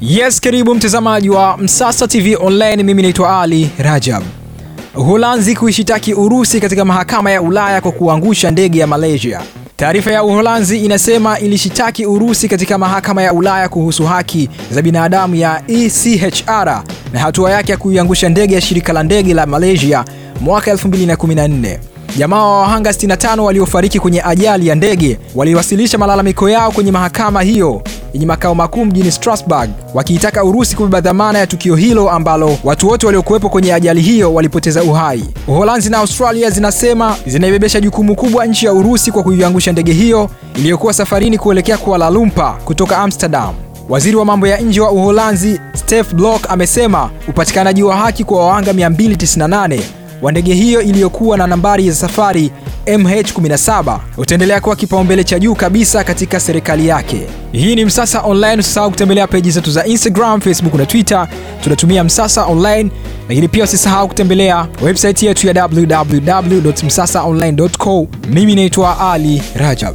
Yes, karibu mtazamaji wa Msasa TV Online. Mimi naitwa Ali Rajab. Uholanzi kuishitaki Urusi katika mahakama ya Ulaya kwa kuangusha ndege ya Malaysia. Taarifa ya Uholanzi inasema ilishitaki Urusi katika mahakama ya Ulaya kuhusu haki za binadamu ya ECHR na hatua yake ya kuiangusha ndege ya shirika la ndege la Malaysia mwaka 2014. Jamaa wa wahanga 65 waliofariki kwenye ajali ya ndege waliwasilisha malalamiko yao kwenye mahakama hiyo yenye makao makuu mjini Strasbourg, wakiitaka Urusi kubeba dhamana ya tukio hilo ambalo watu wote waliokuwepo kwenye ajali hiyo walipoteza uhai. Uholanzi na Australia zinasema zinaibebesha jukumu kubwa nchi ya Urusi kwa kuiangusha ndege hiyo iliyokuwa safarini kuelekea Kuala Lumpur kutoka Amsterdam. Waziri wa mambo ya nje wa Uholanzi Stef Blok amesema upatikanaji wa haki kwa wahanga 298 wa ndege hiyo iliyokuwa na nambari za safari MH17 utaendelea kuwa kipaumbele cha juu kabisa katika serikali yake. Hii ni Msasa Online. Usisahau kutembelea peji zetu za Instagram, Facebook na Twitter, tunatumia Msasa Online, lakini pia usisahau kutembelea website yetu ya www.msasaonline.co. Mimi naitwa Ali Rajab.